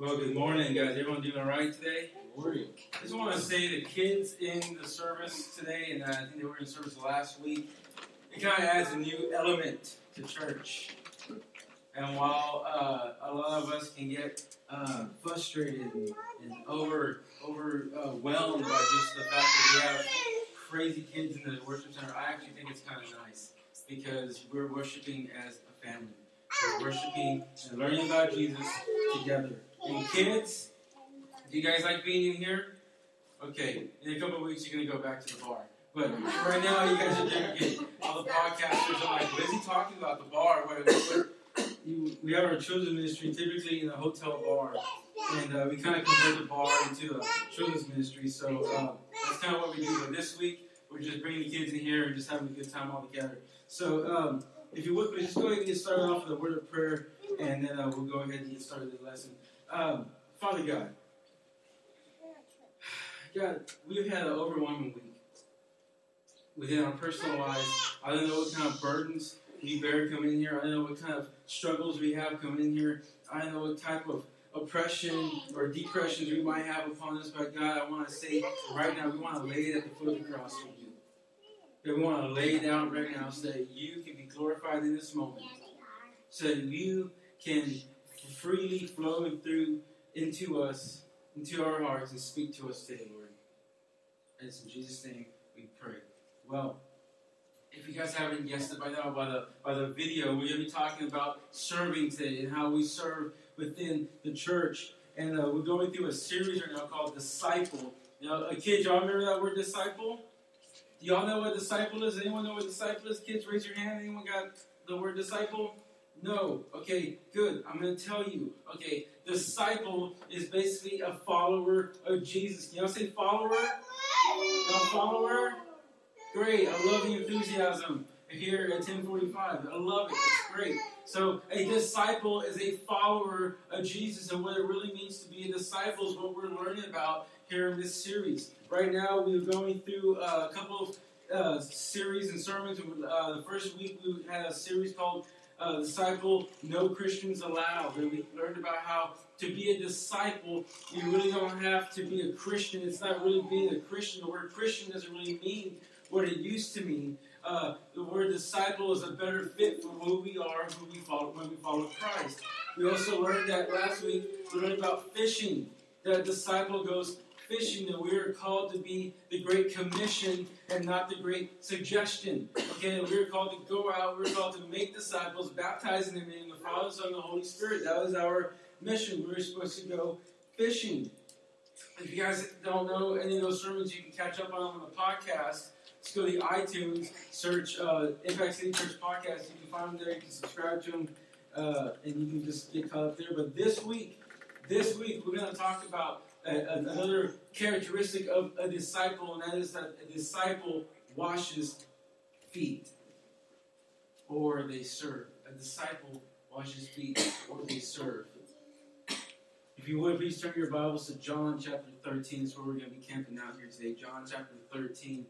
Well, good morning, guys. Everyone doing all right today? Morning. I just want to say the kids in the service today, and I think they were in service last week, it kind of adds a new element to church. And while uh, a lot of us can get uh, frustrated and, and over overwhelmed by just the fact that we have crazy kids in the worship center, I actually think it's kind of nice because we're worshiping as a family. We're worshiping and learning about Jesus together. And kids, do you guys like being in here? Okay, in a couple weeks you're gonna go back to the bar. But right now you guys are doing good. All the podcasters are like, what is he talking about? The bar? What, what, you, we have our children's ministry typically in a hotel bar, and uh, we kind of convert the bar into a children's ministry. So uh, that's kind of what we do. But this week we're just bringing the kids in here and just having a good time all together. So um, if you would, just go ahead and get started off with a word of prayer, and then uh, we'll go ahead and get started the lesson. Um, Father God, God, we've had an overwhelming week within our personal lives. I don't know what kind of burdens we bear coming in here. I don't know what kind of struggles we have coming in here. I don't know what type of oppression or depressions we might have upon us. But God, I want to say right now, we want to lay it at the foot of the cross for you. That we want to lay it down right now so that you can be glorified in this moment. So that you can freely flowing through into us, into our hearts, and speak to us today, Lord. And it's in Jesus' name we pray. Well, if you guys haven't guessed it by now by the by the video, we're gonna be talking about serving today and how we serve within the church. And uh, we're going through a series right now called Disciple. Know, uh, kids, y'all remember that word disciple? Do y'all know what disciple is? Anyone know what disciple is? Kids, raise your hand. Anyone got the word disciple? No. Okay, good. I'm going to tell you. Okay, disciple is basically a follower of Jesus. Can y'all say follower? A follower? Great. I love the enthusiasm here at 1045. I love it. It's great. So, a disciple is a follower of Jesus, and what it really means to be a disciple is what we're learning about here in this series. Right now, we're going through uh, a couple of uh, series and sermons. Uh, the first week, we had a series called uh, Disciple No Christians Allowed, where we learned about how to be a disciple, you really don't have to be a Christian. It's not really being a Christian. The word Christian doesn't really mean what it used to mean. Uh, the word disciple is a better fit for who we are, who we follow when we follow Christ. We also learned that last week. We learned about fishing. That disciple goes fishing. That we are called to be the Great Commission and not the Great Suggestion. Okay, we are called to go out. We're called to make disciples, baptizing them in the Father, Son, and the Holy Spirit. That was our mission. We were supposed to go fishing. If you guys don't know any of those sermons, you can catch up on them on the podcast. Just go to iTunes, search uh, Impact City Church Podcast. You can find them there. You can subscribe to them, uh, and you can just get caught up there. But this week, this week, we're going to talk about a, another characteristic of a disciple, and that is that a disciple washes feet, or they serve. A disciple washes feet, or they serve. If you would, please turn your Bibles to John chapter 13. That's where we're going to be camping out here today. John chapter 13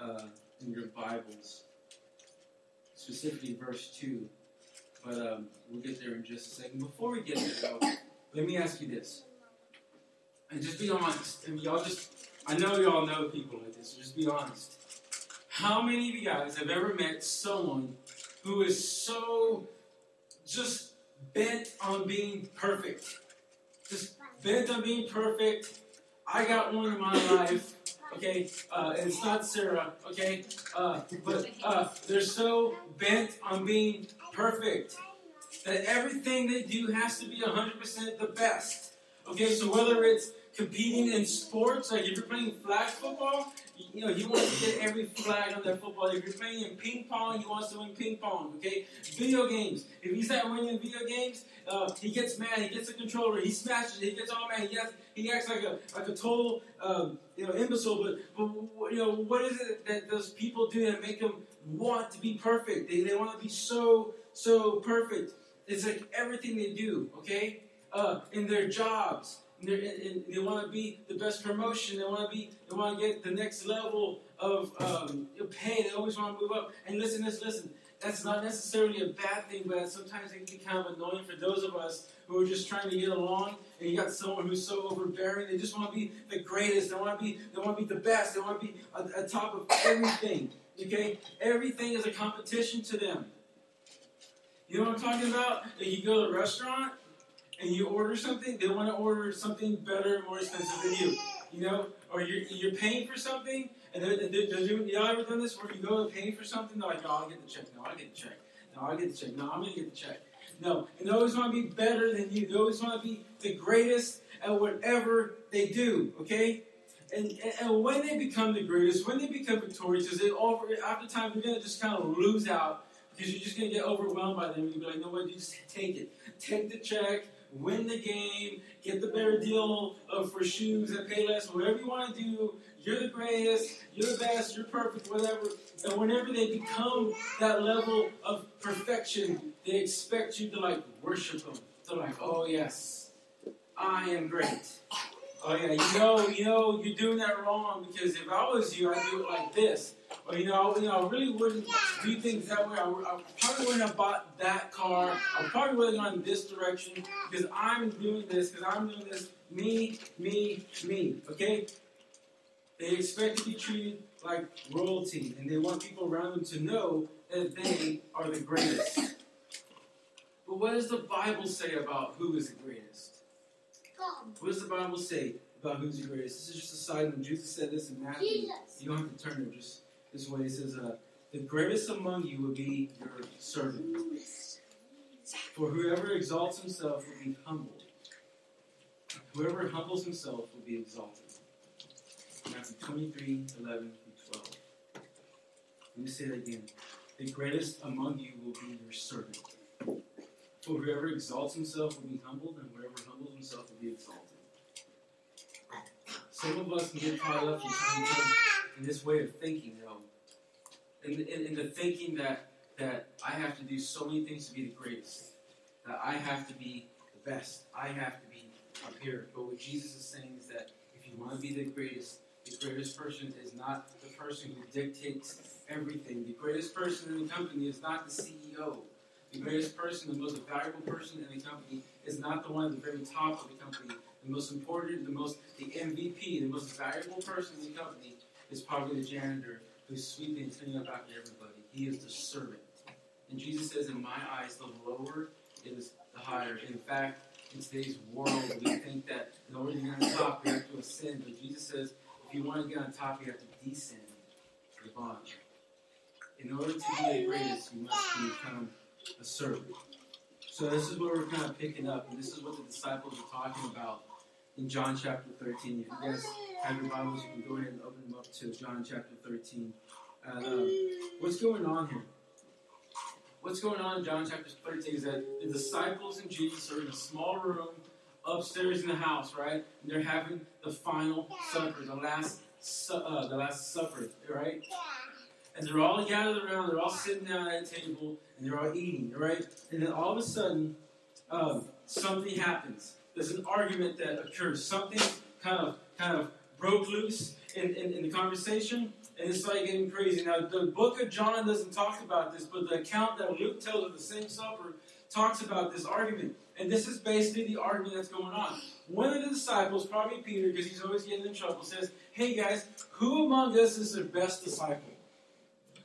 uh, in your Bibles, specifically verse 2. But um, we'll get there in just a second. Before we get there, though, let me ask you this. And just be honest. And y'all just, I know y'all know people like this, so just be honest. How many of you guys have ever met someone who is so just bent on being perfect? Just bent on being perfect. I got one in my life, okay, uh, and it's not Sarah, okay, uh, but uh, they're so bent on being perfect that everything they do has to be 100% the best. Okay, so whether it's competing in sports, like if you're playing flag football, you know, he wants to get every flag on that football. If you're playing in ping pong, he wants to win ping pong. Okay, video games. If he's not winning video games, uh, he gets mad. He gets a controller. He smashes. It, he gets all mad. He, has, he acts like a like a total um, you know imbecile. But, but you know what is it that those people do that make them want to be perfect? They, they want to be so so perfect. It's like everything they do. Okay, uh, in their jobs and, and they want to be the best promotion. They want to be. They want to get the next level of um, pay. They always want to move up. And listen, listen, listen. that's not necessarily a bad thing, but sometimes it can be kind of annoying for those of us who are just trying to get along. And you got someone who's so overbearing; they just want to be the greatest. They want to be, they want to be the best. They want to be on top of everything. Okay, everything is a competition to them. You know what I'm talking about? You go to a restaurant and you order something, they want to order something better, more expensive than you. You know, or you're, you're paying for something, and they're, y'all ever done this where you go to pay for something, they're like, no, I'll get the check, no, I'll get the check, no, I'll get the check, no, I'm going to get the check. No, and they always want to be better than you. They always want to be the greatest at whatever they do, okay? And, and, when they become the greatest, when they become victorious, it over, after time, you're going to just kind of lose out because you're just going to get overwhelmed by them. You'll be like, no, what, just take it. Take the check, win the game, get the better deal uh, for shoes and pay less, whatever you want to do. You're the greatest, you're the best, you're perfect, whatever. And whenever they become that level of perfection, they expect you to like worship them. They're like, oh yes, I am great. Oh yeah, you know, you know, you're doing that wrong because if I was you, I'd do it like this. Or you know, you know, I really wouldn't do things that way. I, I probably wouldn't have bought that car. I probably would have gone in this direction because I'm doing this, because I'm doing this. Me, me, me. Okay? They expect to be treated like royalty, and they want people around them to know that they are the greatest. But what does the Bible say about who is the greatest? God. What does the Bible say about who's the greatest? This is just a side note. Jesus said this in Matthew. Jesus. You don't have to turn it just this way. It says, uh, The greatest among you will be your servant. For whoever exalts himself will be humbled. Whoever humbles himself will be exalted. Matthew 23, 11 through 12. Let me say that again. The greatest among you will be your servant. For whoever exalts himself will be humbled, and whoever humbles himself will be exalted. Some of us can get caught up in, in this way of thinking, though. In, in, in the thinking that, that I have to do so many things to be the greatest. That I have to be the best. I have to be up here. But what Jesus is saying is that if you want to be the greatest, the greatest person is not the person who dictates everything. The greatest person in the company is not the CEO. The greatest person, the most valuable person in the company, is not the one at the very top of the company. The most important, the most, the MVP, the most valuable person in the company is probably the janitor who's sweeping and cleaning up after everybody. He is the servant. And Jesus says, in my eyes, the lower is the higher. In fact, in today's world, we think that in order to get on top, we have to ascend. But Jesus says, if you want to get on top, you have to descend the bottom. In order to be the greatest, you must become a servant. So this is where we're kind of picking up, and this is what the disciples are talking about in John chapter 13. If you guys have your Bibles, you can go ahead and open them up to John chapter 13. And, uh, what's going on here? What's going on in John chapter 13 is that the disciples and Jesus are in a small room upstairs in the house, right? And they're having the final supper, the last, su- uh, the last supper, right? And they're all gathered around, they're all sitting down at a table, and they're all eating, right? And then all of a sudden, um, something happens. There's an argument that occurs. Something kind of kind of broke loose in, in, in the conversation, and it's like getting crazy. Now, the book of John doesn't talk about this, but the account that Luke tells of the same supper talks about this argument. And this is basically the argument that's going on. One of the disciples, probably Peter, because he's always getting in trouble, says, Hey guys, who among us is the best disciple?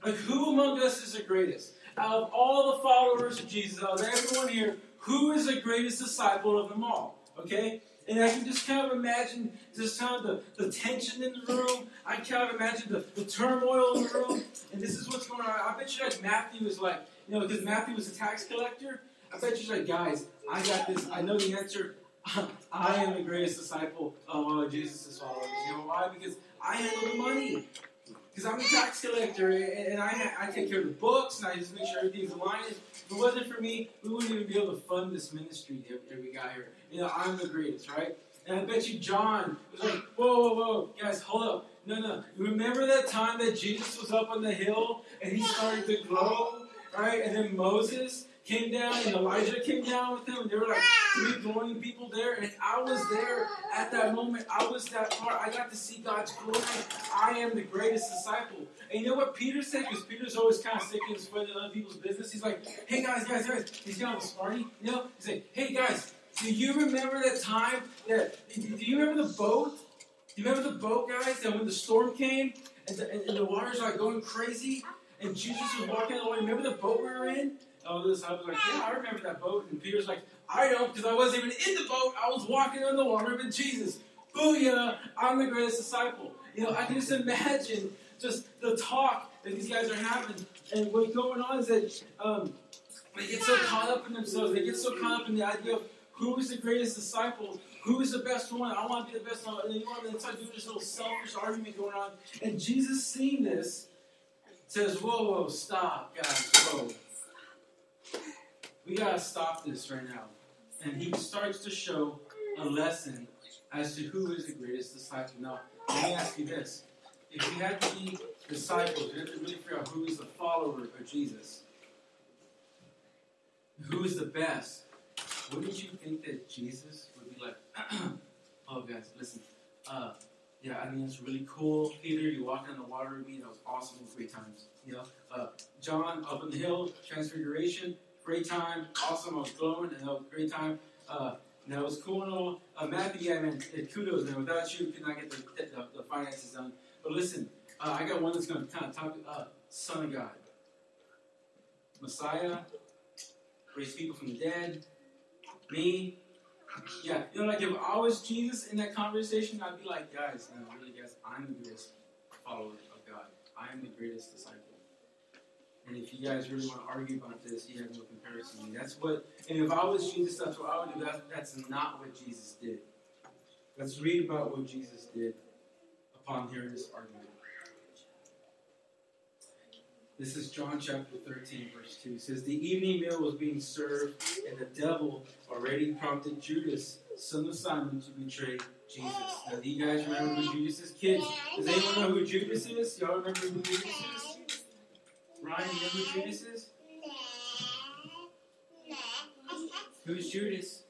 Like, who among us is the greatest? Out of all the followers of Jesus, out of everyone here, who is the greatest disciple of them all? Okay? And I can just kind of imagine just kind of the, the tension in the room. I kind of imagine the, the turmoil in the room. And this is what's going on. I bet you like Matthew is like, you know, because Matthew was a tax collector. I bet you like, guys, I got this. I know the answer. I am the greatest disciple of uh, Jesus' followers. You know why? Because I handle the money. Because I'm a tax collector and I, I take care of the books and I just make sure everything's aligned. If it wasn't for me, we wouldn't even be able to fund this ministry that we got here. You know, I'm the greatest, right? And I bet you John was like, whoa, whoa, whoa, guys, hold up. No, no. Remember that time that Jesus was up on the hill and he started to glow, right? And then Moses came down, and Elijah came down with him, and there were like three glowing people there, and I was there at that moment. I was that part. I got to see God's glory. I am the greatest disciple. And you know what Peter said? Because Peter's always kind of sticking his foot in other people's business. He's like, hey guys, guys, guys. He's got a smarty, you know? He's like, hey guys, do you remember that time that, do you remember the boat? Do you remember the boat, guys, that when the storm came and the, and, the waters are like going crazy and Jesus was walking on the way? Remember the boat we were in? Oh, this, I was like, yeah, I remember that boat. And Peter's like, I don't, because I wasn't even in the boat. I was walking on the water with Jesus. Booyah, I'm the greatest disciple. You know, I can just imagine just the talk that these guys are having. And what's going on is that um, they get so caught up in themselves. They get so caught up in the idea of who is the greatest disciple, who is the best one. I want to be the best one. And you want to start doing this little selfish argument going on. And Jesus, seeing this, says, "Whoa, whoa, stop, guys, whoa." We gotta stop this right now. And he starts to show a lesson as to who is the greatest disciple. Now, let me ask you this. If you had to be disciples, you have to really figure out who is the follower of Jesus. Who is the best? Wouldn't you think that Jesus would be like, oh, guys, listen. Uh, yeah, I mean, it's really cool. Peter, you walked on the water with me. That was awesome. Great times. You know, uh, John, up on the hill, transfiguration. Great time. Awesome. I was glowing, and that was great time. Uh, and that was cool and all. Uh, Matthew, yeah, man, kudos, man. Without you, could not get the, the, the finances done. But listen, uh, I got one that's going to kind of talk, uh, Son of God. Messiah, raise people from the dead, me. Yeah, you know, like if I was Jesus in that conversation, I'd be like, guys, no, really, guys, I'm the greatest follower of God. I am the greatest disciple. And if you guys really want to argue about this, you have no comparison to me. That's what, and if I was Jesus, that's what I would do. That, that's not what Jesus did. Let's read about what Jesus did upon hearing this argument. This is John chapter 13, verse 2. It says, The evening meal was being served, and the devil already prompted Judas, son of Simon, to betray Jesus. Now, do you guys remember who Judas is? Kids, does anyone know who Judas is? Y'all remember who Judas is? Ryan, you know who Judas is? Who's Judas?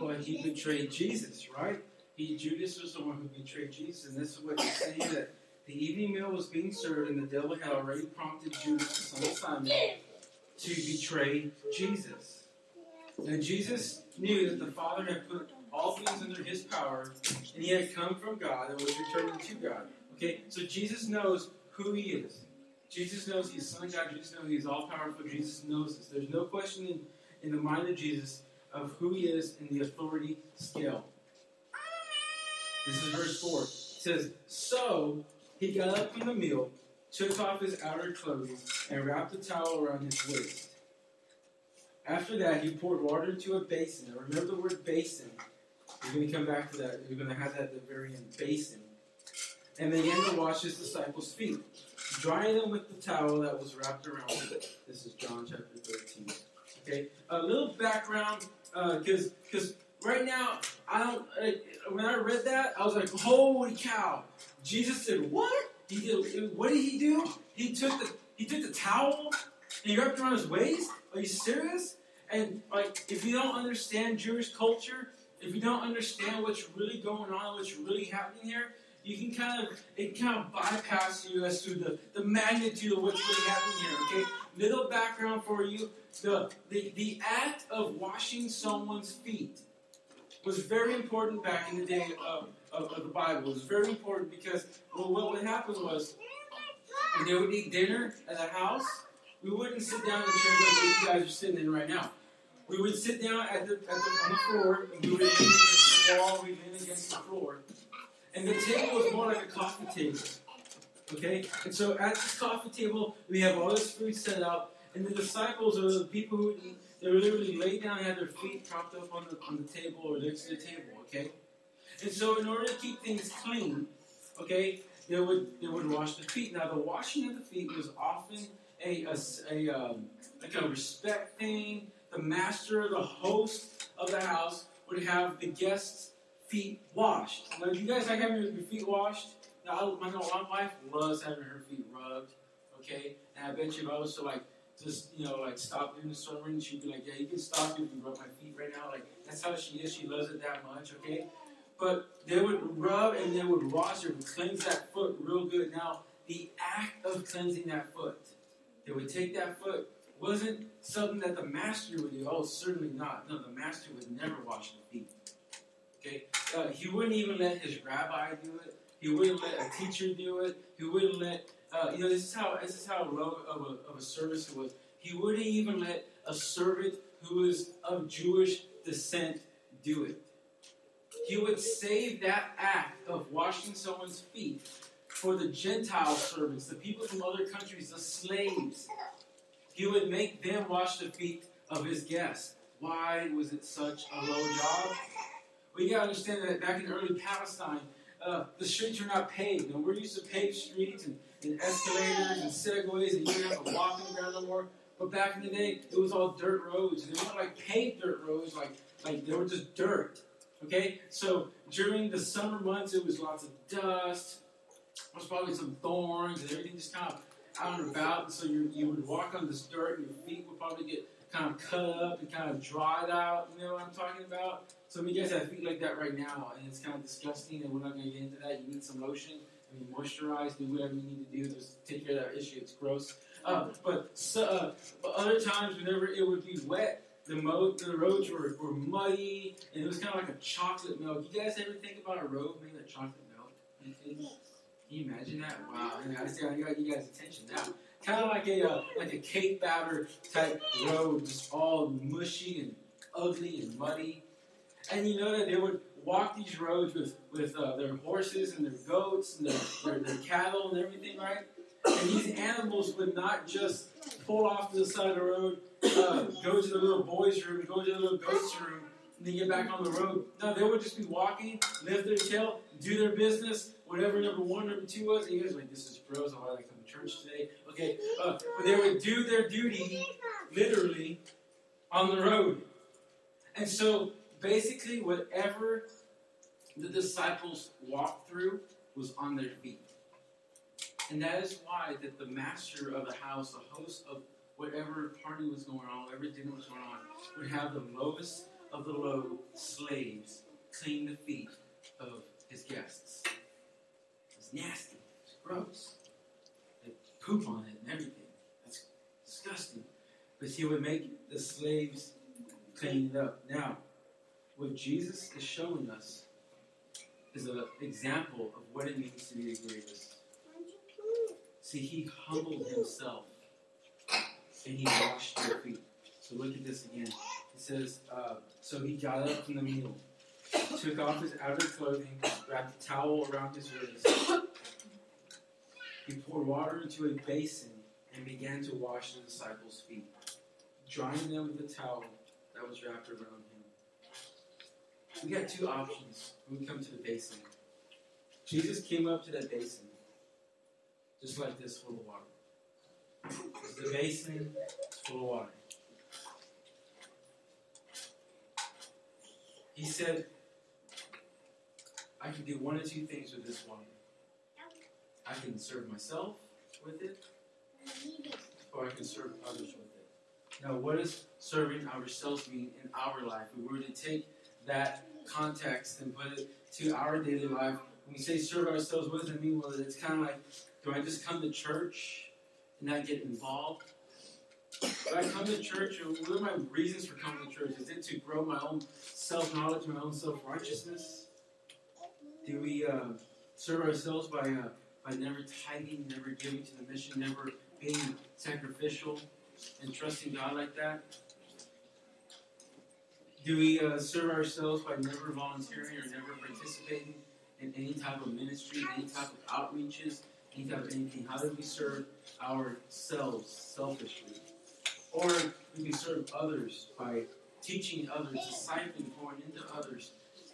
Well, he betrayed Jesus, right? He Judas was the one who betrayed Jesus, and this is what he's saying that the evening meal was being served, and the devil had already prompted Judas, the son of Simon, to betray Jesus. And Jesus knew that the Father had put all things under his power, and he had come from God and was returning to God. Okay, so Jesus knows who he is. Jesus knows he's Son of God. Jesus knows he's all powerful. Jesus knows this. There's no question in, in the mind of Jesus of who he is in the authority scale. This is verse 4. It says, So he got up from the meal, took off his outer clothing, and wrapped a towel around his waist. After that, he poured water into a basin. Now, remember the word basin. We're going to come back to that. We're going to have that at the very end. Basin. And began to wash his disciples' feet, drying them with the towel that was wrapped around them. This is John chapter 13. Okay, a little background, Uh, because because right now I don't. Like, when I read that, I was like, holy cow! Jesus said, "What? He did? What did he do? He took the he took the towel and he wrapped it around his waist. Are you serious? And like, if you don't understand Jewish culture, if you don't understand what's really going on, what's really happening here, you can kind of it kind of bypass you as to the, the magnitude of what's really happening here. Okay, little background for you: the the the act of washing someone's feet was very important back in the day of, of, of the Bible. It was very important because well, what would happen was when they would eat dinner at a house, we wouldn't sit down in chairs like what you guys are sitting in right now. We would sit down at the, at the on the floor and we would lean against the wall, we lean against the floor. And the table was more like a coffee table. Okay? And so at this coffee table, we have all this food set out, and the disciples or the people who they would literally lay down and have their feet propped up on the, on the table or next to the table, okay? And so in order to keep things clean, okay, they would they would wash the feet. Now the washing of the feet was often a, a, a um, like a respect thing the master, the host of the house, would have the guests' feet washed. Now, you guys like having your feet washed? Now, I, know my wife loves having her feet rubbed. Okay, and I bet you if I was to like just you know like stop doing the sermon, she'd be like, "Yeah, you can stop if you rub my feet right now." Like that's how she is. She loves it that much. Okay, but they would rub and they would wash or cleanse that foot real good. Now, the act of cleansing that foot, they would take that foot wasn't something that the master would do. Oh, certainly not. No, the master would never wash the feet. Okay, uh, he wouldn't even let his rabbi do it. He wouldn't let a teacher do it. He wouldn't let uh, you know. This is how this is how low of a, of a service it was. He wouldn't even let a servant who was of Jewish descent do it. He would save that act of washing someone's feet for the Gentile servants, the people from other countries, the slaves. He would make them wash the feet of his guests. Why was it such a low job? We gotta understand that back in early Palestine, uh, the streets were not paved. And we're used to paved streets and, and escalators and segways, and you didn't have to walk on the ground no more. But back in the day, it was all dirt roads. And they weren't like paved dirt roads, like, like they were just dirt. Okay? So during the summer months, it was lots of dust. There was probably some thorns, and everything just kind of out and about, and so you, you would walk on this dirt, and your feet would probably get kind of cut up and kind of dried out. You know what I'm talking about? Some of you guys have feet like that right now, and it's kind of disgusting, and we're not going to get into that. You need some lotion. I mean, moisturize, do whatever you need to do. Just take care of that issue. It's gross. Uh, but, so, uh, but other times, whenever it would be wet, the, mo- the roads were, were muddy, and it was kind of like a chocolate milk. You guys ever think about a road made of chocolate milk? Anything? Can you imagine that? Wow! And I see I got you guys' attention now. Kind of like a uh, like a cake batter type road, just all mushy and ugly and muddy. And you know that they would walk these roads with with uh, their horses and their goats and their, their, their cattle and everything, right? And these animals would not just pull off to the side of the road, uh, go to the little boy's room, go to the little goat's room, and then get back on the road. No, they would just be walking, lift their tail, do their business, whatever number one, number two was. And you guys like, this is gross. Why I come to church today? Okay, uh, but they would do their duty literally on the road. And so basically, whatever the disciples walked through was on their feet. And that is why that the master of the house, the host of whatever party was going on, whatever dinner was going on, would have the lowest of the low slaves clean the feet of his guests It's nasty. It's gross. They poop on it and everything. That's disgusting. But he would make the slaves clean it up. Now, what Jesus is showing us is an example of what it means to be the greatest. See, he humbled himself and he washed their feet. So look at this again. It says, uh, So he got up from the meal took off his outer clothing, wrapped a towel around his waist. He poured water into a basin and began to wash the disciples' feet, drying them with the towel that was wrapped around him. We got two options when we come to the basin. Jesus came up to that basin, just like this, full of water. The basin, full of water. He said, I can do one of two things with this water. I can serve myself with it, or I can serve others with it. Now, what does serving ourselves mean in our life? If we were to take that context and put it to our daily life, when we say serve ourselves, what does it mean? Well, it's kind of like, do I just come to church and not get involved? Do I come to church, and what are my reasons for coming to church? Is it to grow my own self knowledge, my own self righteousness? Do we uh, serve ourselves by uh, by never tithing, never giving to the mission, never being sacrificial and trusting God like that? Do we uh, serve ourselves by never volunteering or never participating in any type of ministry, any type of outreaches, any type of anything? How do we serve ourselves selfishly? Or do we serve others by teaching others, discipling, pouring into others?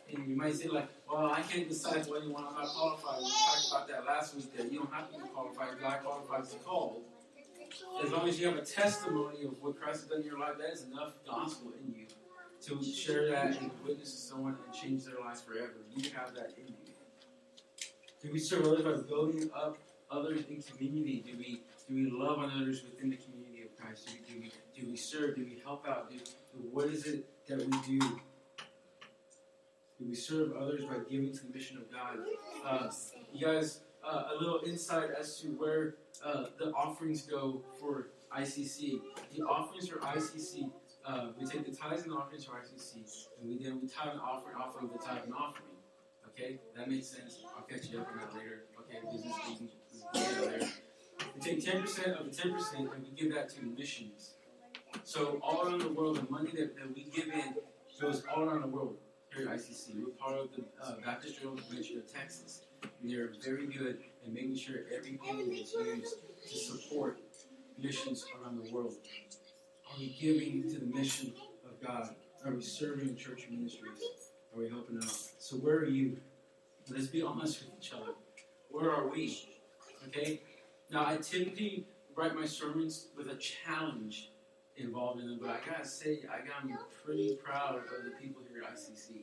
And you might say, like, well, I can't disciple anyone, I'm not qualified. We talked about that last week that you don't have to be qualified, God qualifies the called. as long as you have a testimony of what Christ has done in your life, that is enough gospel in you to share that and witness to someone and change their lives forever. You have that in you. Do we serve others by building up others in community? Do we do we love on others within the community of Christ? Do we do we, do we serve? Do we help out? Do, what is it that we do? Do we serve others by giving to the mission of God? Uh, you guys, uh, a little insight as to where uh, the offerings go for ICC. The offerings for ICC, uh, we take the tithes and offerings for ICC, and we then we tithe and offering off of the tithe and offering. Okay, that makes sense. I'll catch you up on that later. Okay, business. Later. We take ten percent of the ten percent and we give that to missions. So all around the world, the money that, that we give in goes all around the world here at ICC. We're part of the uh, Baptist General Convention of Texas. And they're very good at making sure every penny is used to support missions around the world. Are we giving to the mission of God? Are we serving church ministries? Are we helping out? So where are you? Let's be honest with each other. Where are we? Okay? Now I typically write my sermons with a challenge involved in them, but I gotta say, I got pretty proud of the people here at ICC.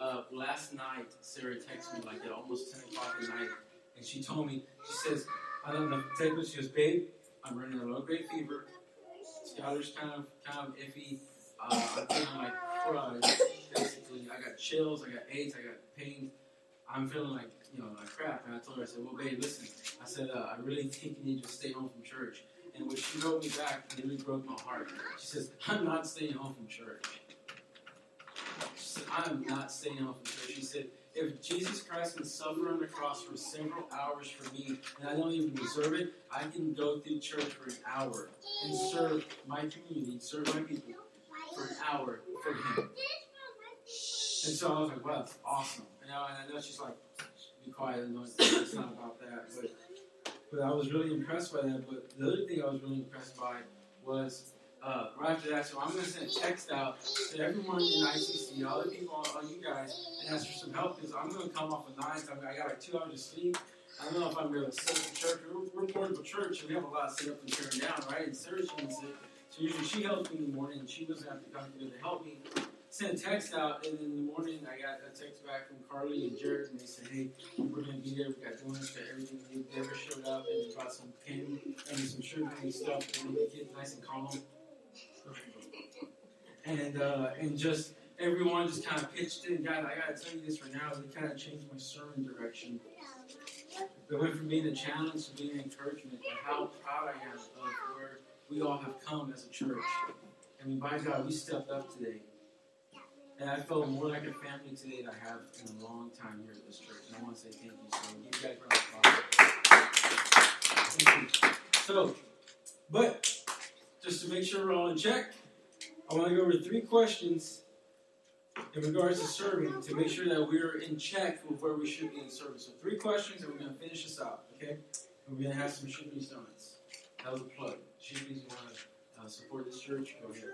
Uh, last night, Sarah texted me like at almost 10 o'clock at night, and she told me, she says, I don't know, she goes, babe, I'm running a low grade fever. Scouter's kind of kind of iffy. Uh, I'm feeling like crud, basically. I got chills, I got aches, I got pain. I'm feeling like, you know, like crap. And I told her, I said, well, babe, listen. I said, uh, I really think you need to stay home from church. And when she wrote me back, it really broke my heart. She says, I'm not staying home from church. She said, I am not staying home from church. She said, if Jesus Christ can suffer on the cross for several hours for me, and I don't even deserve it, I can go through church for an hour and serve my community, serve my people for an hour for Him. And so I was like, wow, that's awesome. And I, and I know she's like, be quiet, it's, it's not about that. But, but I was really impressed by that. But the other thing I was really impressed by was uh, right after that, so I'm going to send a text out to everyone in ICC, all the people, all you guys, and ask for some help because I'm going to come off a night. I, mean, I got like two hours of sleep. I don't know if I'm going to set up church. We're, we're portable church, and we have a lot of set up and tearing down, right? And Sarah's doing it. So usually she helps me in the morning, and she doesn't have to come here to help me. Send a text out, and in the morning I got a text back from Carly and Jared, and they said, "Hey, we're to be there. We got donuts, got everything. They never showed up, and brought some candy and some sugar and stuff make the kids nice and calm." And uh, and just everyone just kind of pitched in. God, I gotta tell you this right now. It kind of changed my sermon direction. It went from being a challenge to being an encouragement. And how proud I am of where we all have come as a church. I mean, by God, we stepped up today. And I felt more like a family today than I have in a long time here at this church. And I want to say thank you. So give you guys a round of applause. So, but just to make sure we're all in check, I want to go over three questions in regards to serving to make sure that we're in check with where we should be in service. So, three questions, and we're going to finish this out, okay? And we're going to have some Shipley's donuts. That was a plug. You want to uh, support this church? Go ahead.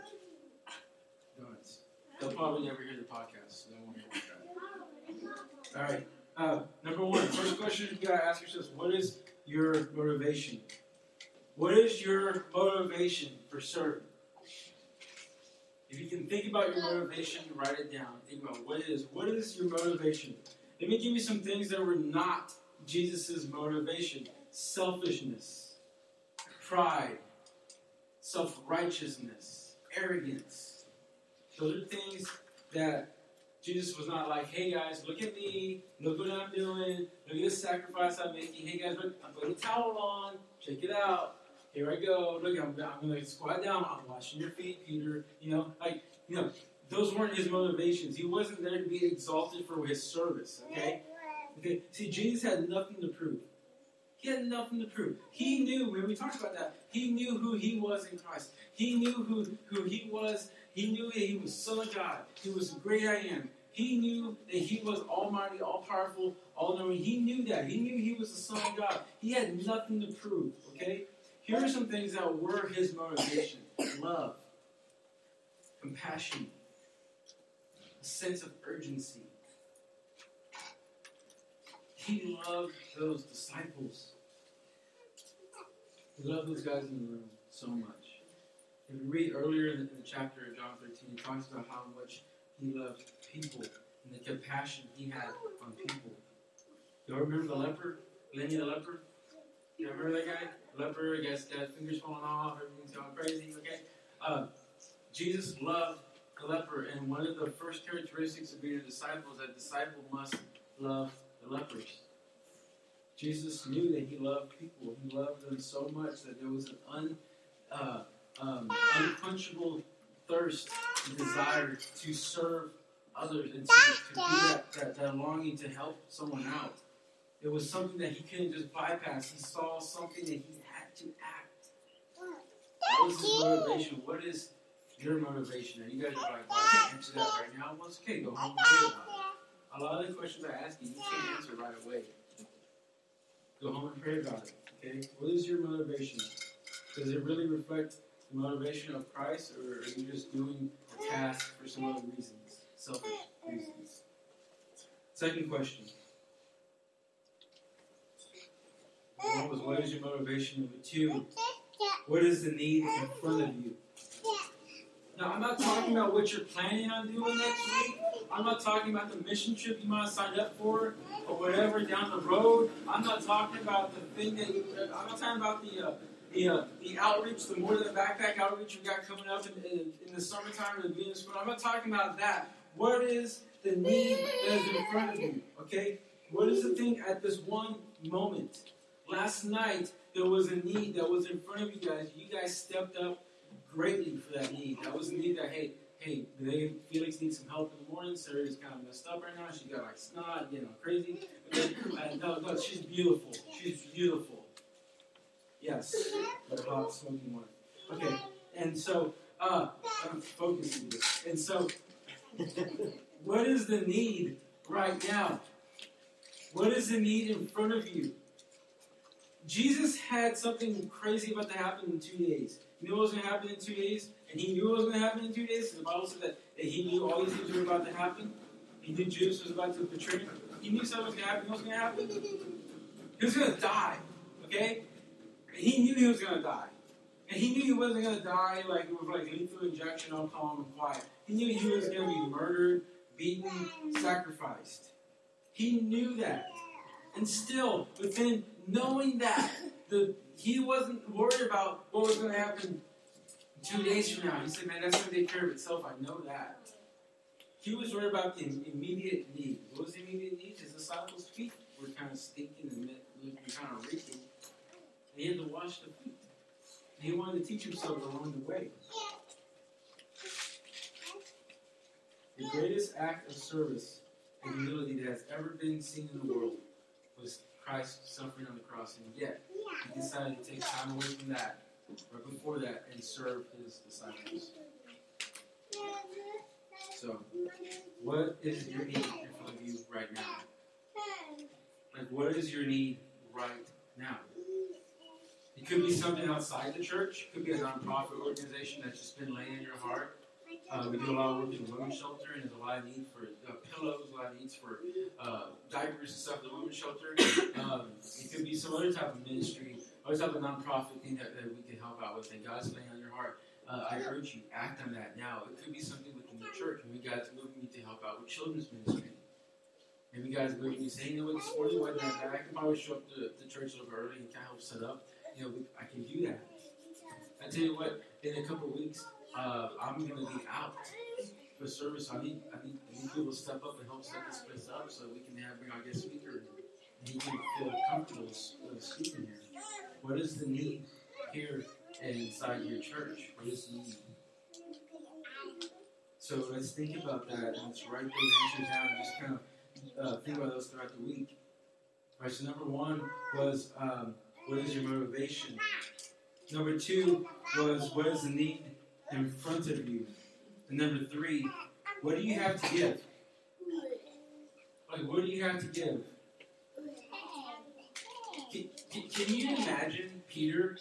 Donuts. They'll probably never hear the podcast, so they won't hear that. All right. Uh, number one, first question you got to ask yourself what is your motivation? What is your motivation for serving? If you can think about your motivation, write it down. Think about what is. What is your motivation? Let me give you some things that were not Jesus' motivation selfishness, pride, self righteousness, arrogance. Those are things that Jesus was not like, hey guys, look at me, look what I'm doing, look at the sacrifice I'm making. Hey guys, look, I'm putting a towel on, check it out. Here I go. Look, I'm, I'm going to squat down. I'm washing your feet, Peter. You know, like, you know, those weren't his motivations. He wasn't there to be exalted for his service, okay? Okay, see, Jesus had nothing to prove. He had nothing to prove. He knew, when we talked about that, he knew who he was in Christ. He knew who, who he was. He knew that he was Son of God. He was great I am. He knew that he was almighty, all powerful, all knowing. He knew that. He knew he was the Son of God. He had nothing to prove, okay? Here are some things that were his motivation love, compassion, a sense of urgency. He loved those disciples. He loved those guys in the room so much. If you read earlier in the, in the chapter of John 13, he talks about how much he loved people and the compassion he had on people. Y'all remember the leper? Lenny the leper? You remember that guy? Leper, I guess, got fingers falling off, everything's going crazy, okay? Uh, Jesus loved the leper, and one of the first characteristics of being a disciple is that disciple must love the lepers. Jesus knew that he loved people. He loved them so much that there was an un, uh, um, unquenchable thirst and desire to serve others and to, to be that, that, that longing to help someone out. It was something that he couldn't just bypass. He saw something that he had to act. What is his motivation? What is your motivation? And you guys are like, well, I can't answer that right now. Well, it's okay. Go home and pray about it. A lot of the questions I ask you, you can't answer right away. Go home and pray about it. Okay? What is your motivation? Does it really reflect the motivation of Christ, or are you just doing a task for some other reasons? Selfish reasons. Second question. Was what is your motivation? Number two, what is the need in front of you? Now, I'm not talking about what you're planning on doing next week. I'm not talking about the mission trip you might have signed up for or whatever down the road. I'm not talking about the thing that you, I'm not talking about the uh, the, uh, the outreach, the more than backpack outreach we got coming up in, in, in the summertime or the beginning of. I'm not talking about that. What is the need that is in front of you? Okay? What is the thing at this one moment? Last night, there was a need that was in front of you guys. You guys stepped up greatly for that need. That was a need that, hey, hey, they, Felix needs some help in the morning. Sarah's kind of messed up right now. She got like snot, you know, crazy. Then, uh, no, no, she's beautiful. She's beautiful. Yes, but hot smoking one. Okay, and so, uh, I'm focusing this. And so, what is the need right now? What is the need in front of you? Jesus had something crazy about to happen in two days. He knew what was going to happen in two days, and he knew what was going to happen in two days. the Bible said that, that he knew all these things were about to happen. He knew Judas was about to betray him. He knew something was going to happen. What was going to happen? He was going to die. Okay? And he knew he was going to die. And he knew he wasn't going to die like with like lethal injection, all calm and quiet. He knew he was going to be murdered, beaten, sacrificed. He knew that. And still, within knowing that, the, he wasn't worried about what was going to happen two days from now. He said, man, that's going to take care of itself. I know that. He was worried about the immediate need. What was the immediate need? His disciples' feet were kind of stinking and kind of reeking. He had to wash the feet. And he wanted to teach himself along the way. The greatest act of service and humility that has ever been seen in the world was Christ suffering on the cross. And yet, he decided to take time away from that, right before that, and serve his disciples. So, what is your need in front of you right now? Like, what is your need right now? It could be something outside the church. It could be a nonprofit organization that's just been laying in your heart. Uh, we do a lot of work in women's shelter, and there's a lot of need for uh, pillows, a lot of needs for uh, diapers and stuff. The women's shelter. Um, it could be some other type of ministry, other type of nonprofit thing that, that we can help out with. And God's laying on your heart. Uh, I urge you, act on that now. It could be something within the church. Maybe God's moving you to help out with children's ministry. Maybe God's moving you, saying, you know what, this morning wasn't. I could probably show up to the church a little early and kind of help set up. You know, I can do that. I tell you what, in a couple weeks, uh, I'm going to be out for service. I need, I need, I need people to step up and help set this place up so we can have bring our guest speaker and he can feel comfortable speaking here. What is the need here and inside your church? What is the need? So let's think about that and let's write those answers down and just kind of uh, think about those throughout the week. All right, so number one was um, what is your motivation? Number two was what is the need in front of you. And number three, what do you have to give? Like, what do you have to give? Can, can, you imagine Peter?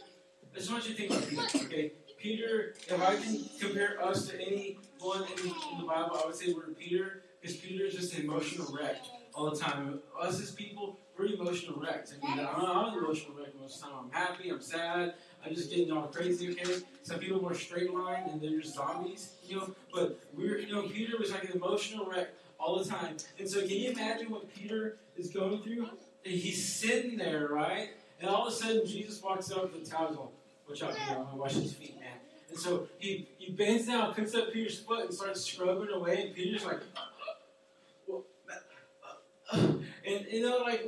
I just want you to think about Peter, okay? Peter, if I can compare us to anyone in, in the Bible, I would say we're Peter. Because Peter's just an emotional wreck all the time. Us as people, we're emotional wrecks. I mean, I'm, I'm an emotional wreck most of the time. I'm happy, I'm sad, I'm just getting all crazy, okay? Some people more straight line and they're just zombies, you know? But we're, you know, Peter was like an emotional wreck all the time. And so can you imagine what Peter is going through? And he's sitting there, right? And all of a sudden, Jesus walks up with the towel going, Watch out, Peter, I'm to wash his feet, man. And so he, he bends down, picks up Peter's foot, and starts scrubbing away. And Peter's like, and you know, like,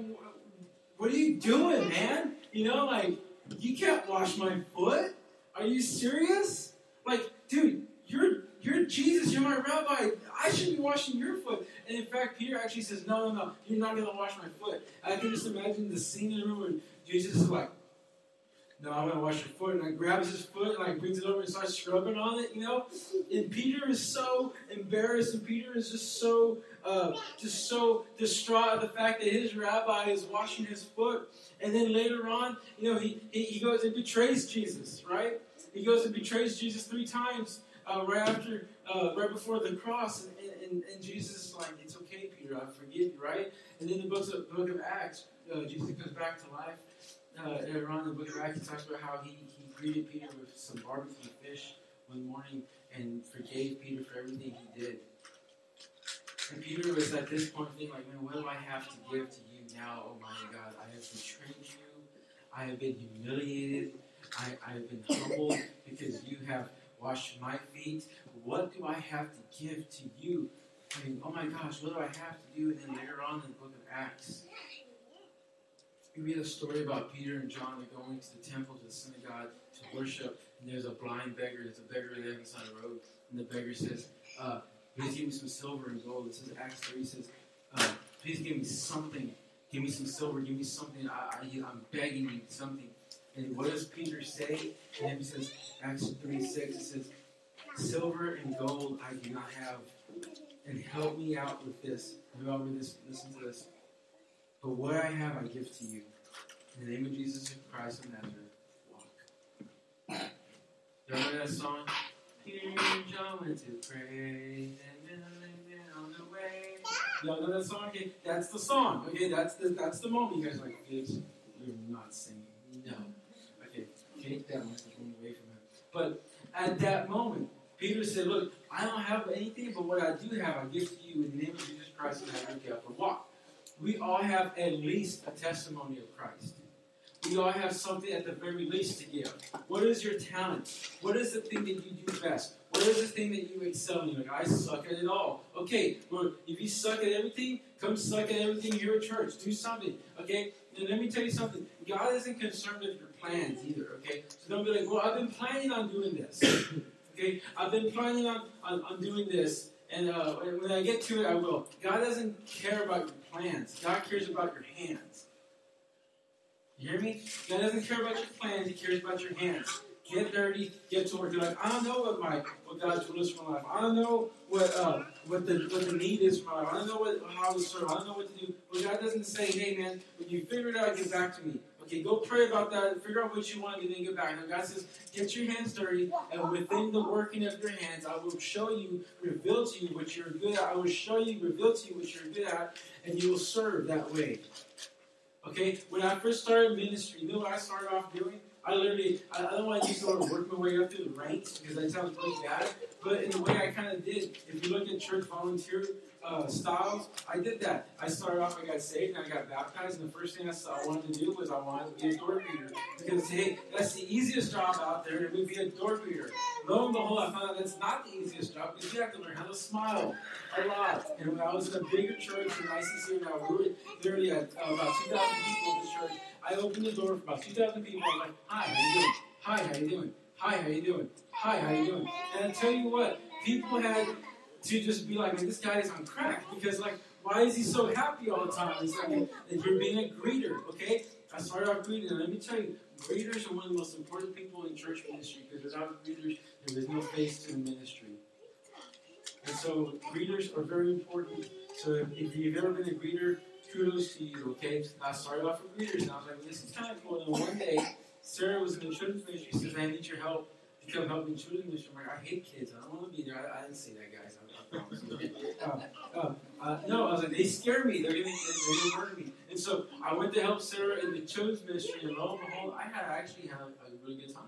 what are you doing, man? You know, like, you can't wash my foot. Are you serious? Like, dude, you're you're Jesus, you're my rabbi. I should be washing your foot. And in fact, Peter actually says, No, no, no, you're not gonna wash my foot. I can just imagine the scene in the room where Jesus is like, no, I'm gonna wash your foot, and like grabs his foot and like brings it over and starts scrubbing on it, you know. And Peter is so embarrassed, and Peter is just so, uh, just so distraught at the fact that his rabbi is washing his foot. And then later on, you know, he he, he goes and betrays Jesus, right? He goes and betrays Jesus three times uh, right after, uh, right before the cross, and, and, and, Jesus is like, "It's okay, Peter, I forgive you," right? And then the book of, book of Acts, uh, Jesus comes back to life uh, in the book of Acts, he talks about how he, he greeted Peter with some barbecue fish one morning and forgave Peter for everything he did. And Peter was at this point thinking, like, man, what do I have to give to you now, oh my God? I have betrayed you. I have been humiliated. I, I have been humbled because you have washed my feet. What do I have to give to you? I mean, oh my gosh, what do I have to do? And then later on in the book of Acts, we read a story about Peter and John going to the temple, to the synagogue to worship, and there's a blind beggar. There's a beggar there on the side of the road, and the beggar says, uh, "Please give me some silver and gold." This is Acts three. He says, uh, "Please give me something. Give me some silver. Give me something. I, I'm begging you something." And what does Peter say? And he says, Acts three six. It says, "Silver and gold I do not have, and help me out with this." Whoever this, listen to this. But what I have, I give to you. In the name of Jesus Christ of Nazareth, walk. You remember that song? Here John went to pray, and then on the way. Y'all know that song? Okay, that's the song. Okay, that's the that's the moment. You guys are like, Gibbs, you're not singing. No. Okay, take that microphone away from him. But at that moment, Peter said, Look, I don't have anything, but what I do have, I give to you in the name of Jesus Christ and Nazareth. Get up and walk we all have at least a testimony of Christ. We all have something at the very least to give. What is your talent? What is the thing that you do best? What is the thing that you excel in? Like, I suck at it all. Okay, well, if you suck at everything, come suck at everything here at church. Do something, okay? And let me tell you something. God isn't concerned with your plans either, okay? So don't be like, well, I've been planning on doing this. okay? I've been planning on, on, on doing this, and uh, when I get to it, I will. God doesn't care about plans. God cares about your hands. You hear me? God doesn't care about your plans. He cares about your hands. Get dirty. Get to work. You're like, I don't know what my what God's will is for my life. I don't know what uh, what the what the need is for my life. I don't know what how to serve. I don't know what to do. But God doesn't say, Hey man, when you figure it out, get back to me. Okay, go pray about that. Figure out what you want to do, then get back. And God says, get your hands dirty, and within the working of your hands, I will show you, reveal to you what you're good at. I will show you, reveal to you what you're good at, and you will serve that way. Okay, when I first started ministry, you know what I started off doing? I literally, I, I to just sort of work my way up through the ranks because that sounds really bad. But in the way I kind of did, if you look at church volunteer uh, styles, I did that. I started off, I got saved, and I got baptized, and the first thing I, saw, I wanted to do was I wanted to be a door greeter. Because, hey, that's the easiest job out there, to be a door greeter. Lo and behold, I found out that's not the easiest job, because you have to learn how to smile a lot. And when I was in a bigger church in ICC, now we were literally at uh, about 2,000 people in the church, I opened the door for about 2,000 people, I like, hi, how you doing? Hi, how you doing? Hi, how you doing? Hi, how you doing? And I tell you what, people had to just be like, man, this guy is on crack because like, why is he so happy all the time? It's like you're being a greeter, okay? I started off greeting, and let me tell you, greeters are one of the most important people in church ministry because without greeters, there is no face to the ministry. And so greeters are very important. So if you've ever been a greeter, kudos to you, okay? I started off with greeters, and I was like, this is kind of cool. And one day, Sarah was in the children's ministry, she says, I need your help to come help me in children's ministry. I'm like, I hate kids. I don't want to be there. I, I didn't say that, guys. I, I promise. uh, uh, uh, no, I was like, they scare me. They're they're gonna murder me. And so I went to help Sarah in the children's ministry, and lo and behold, I had actually had a really good time.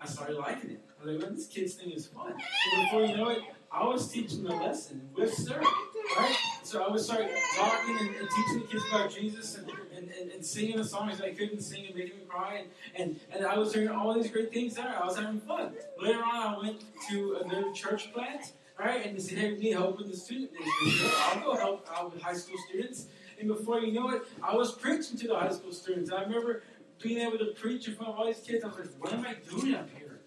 I started liking it. I was like, man, this kids thing is fun. And before you know it, I was teaching a lesson with Sarah, right? So I would start talking and, and teaching the kids about Jesus and, and, and, singing the songs that I couldn't sing and making me cry. And, and, and I was doing all these great things there. I was having fun. Later on, I went to another church plant, right? And they said, hey, we need help with the student ministry. I'll go help out with high school students. And before you know it, I was preaching to the high school students. I remember being able to preach in front of all these kids. I was like, what am I doing up here?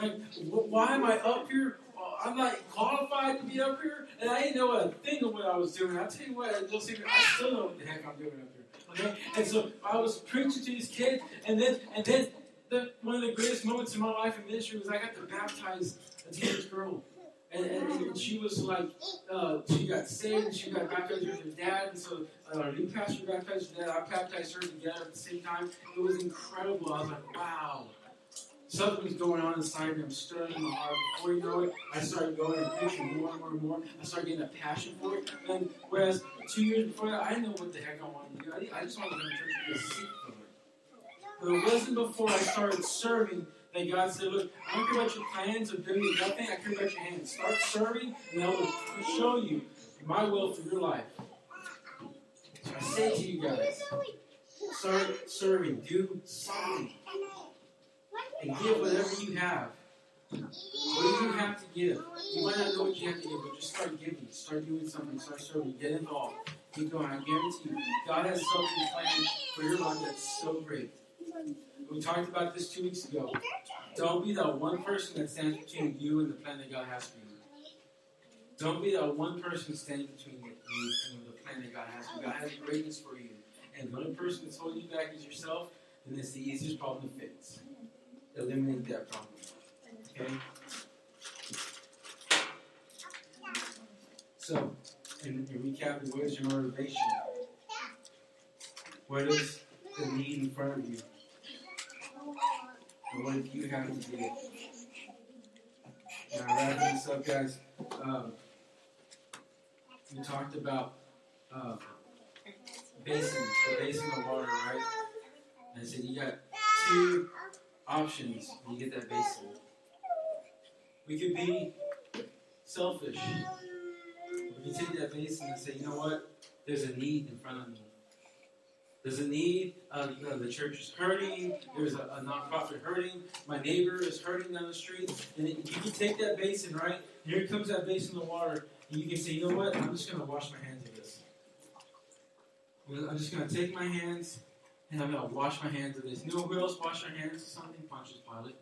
Like, wh- why am I up here? Uh, I'm not qualified to be up here, and I didn't know a thing of what I was doing. I'll tell you what, I secret, I still know what the heck I'm doing up here. Okay, and so I was preaching to these kids, and then and then the, one of the greatest moments in my life in ministry was I got to baptize a teenage girl. And, and, and she was like, uh, she got saved she got baptized with her dad. And so uh, our new pastor baptized her dad. I baptized her together at the same time. It was incredible. I was like, wow. Something's going on inside me. I'm stirring in my heart. Before you know it, I started going and preaching more and more and more. I started getting a passion for it. And whereas two years before that, I didn't know what the heck I wanted to do. I, just wanted to go to church and for it. But it wasn't before I started serving that God said, Look, I don't care about your plans of doing nothing. I care about your hands. Start serving, and I will show you my will for your life. So I say to you guys, start serving. Do something. And give whatever you have. What do you have to give? You might not know what you have to give, but just start giving. Start doing something. Start serving. Get involved. Keep going. I guarantee you, God has something planned for your life that's so great. We talked about this two weeks ago. Don't be that one person that stands between you and the plan that God has for you. Don't be that one person standing between you and the plan that God has for you. God has greatness for you. And the only person that's holding you back is yourself, then it's the easiest problem to fix. Eliminate that problem. Okay? So, in, in recapping, what is your motivation? What is the need in front of you? And what if you have to do it? Now, wrapping this up, guys, um, we talked about uh, basin, the basin of water, right? And I said you got two options when you get that basin. We could be selfish. We could take that basin and say, you know what? There's a need in front of me. There's a need. Uh, you know, the church is hurting. There's a, a nonprofit hurting. My neighbor is hurting down the street. And it, you can take that basin, right? Here comes that basin of water. And you can say, you know what? I'm just going to wash my hands of this. I'm just going to take my hands and I'm going to wash my hands of this. You know who else washed their hands of something? Pontius Pilate.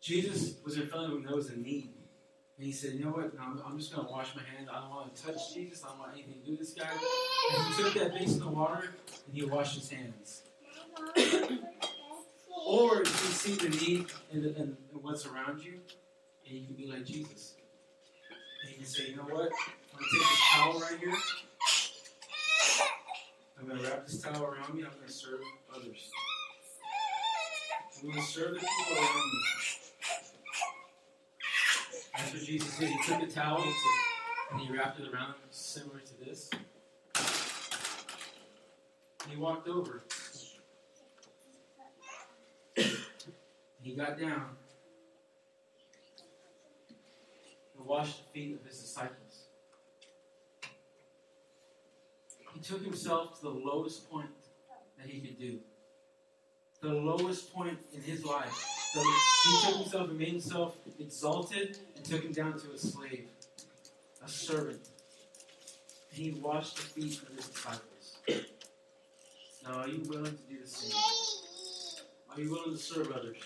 Jesus was in front of him. Was a need. And he said, you know what? I'm, I'm just going to wash my hands. I don't want to touch Jesus. I don't want anything to do with this guy. And he took that basin of water and he washed his hands. Or you can see the need in what's around you, and you can be like Jesus. And you can say, you know what? I'm going to take this towel right here. I'm going to wrap this towel around me. I'm going to serve others. I'm going to serve the people around me. That's what Jesus did. He took a towel and he wrapped it around similar to this. And he walked over. he got down and washed the feet of his disciples. He took himself to the lowest point that he could do. The lowest point in his life. He took himself and made himself exalted and took him down to a slave, a servant. And he washed the feet of his disciples. Now, are you willing to do the same? Are you willing to serve others?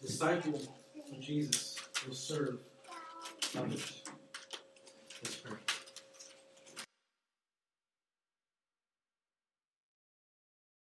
The disciple of Jesus will serve others. Let's pray.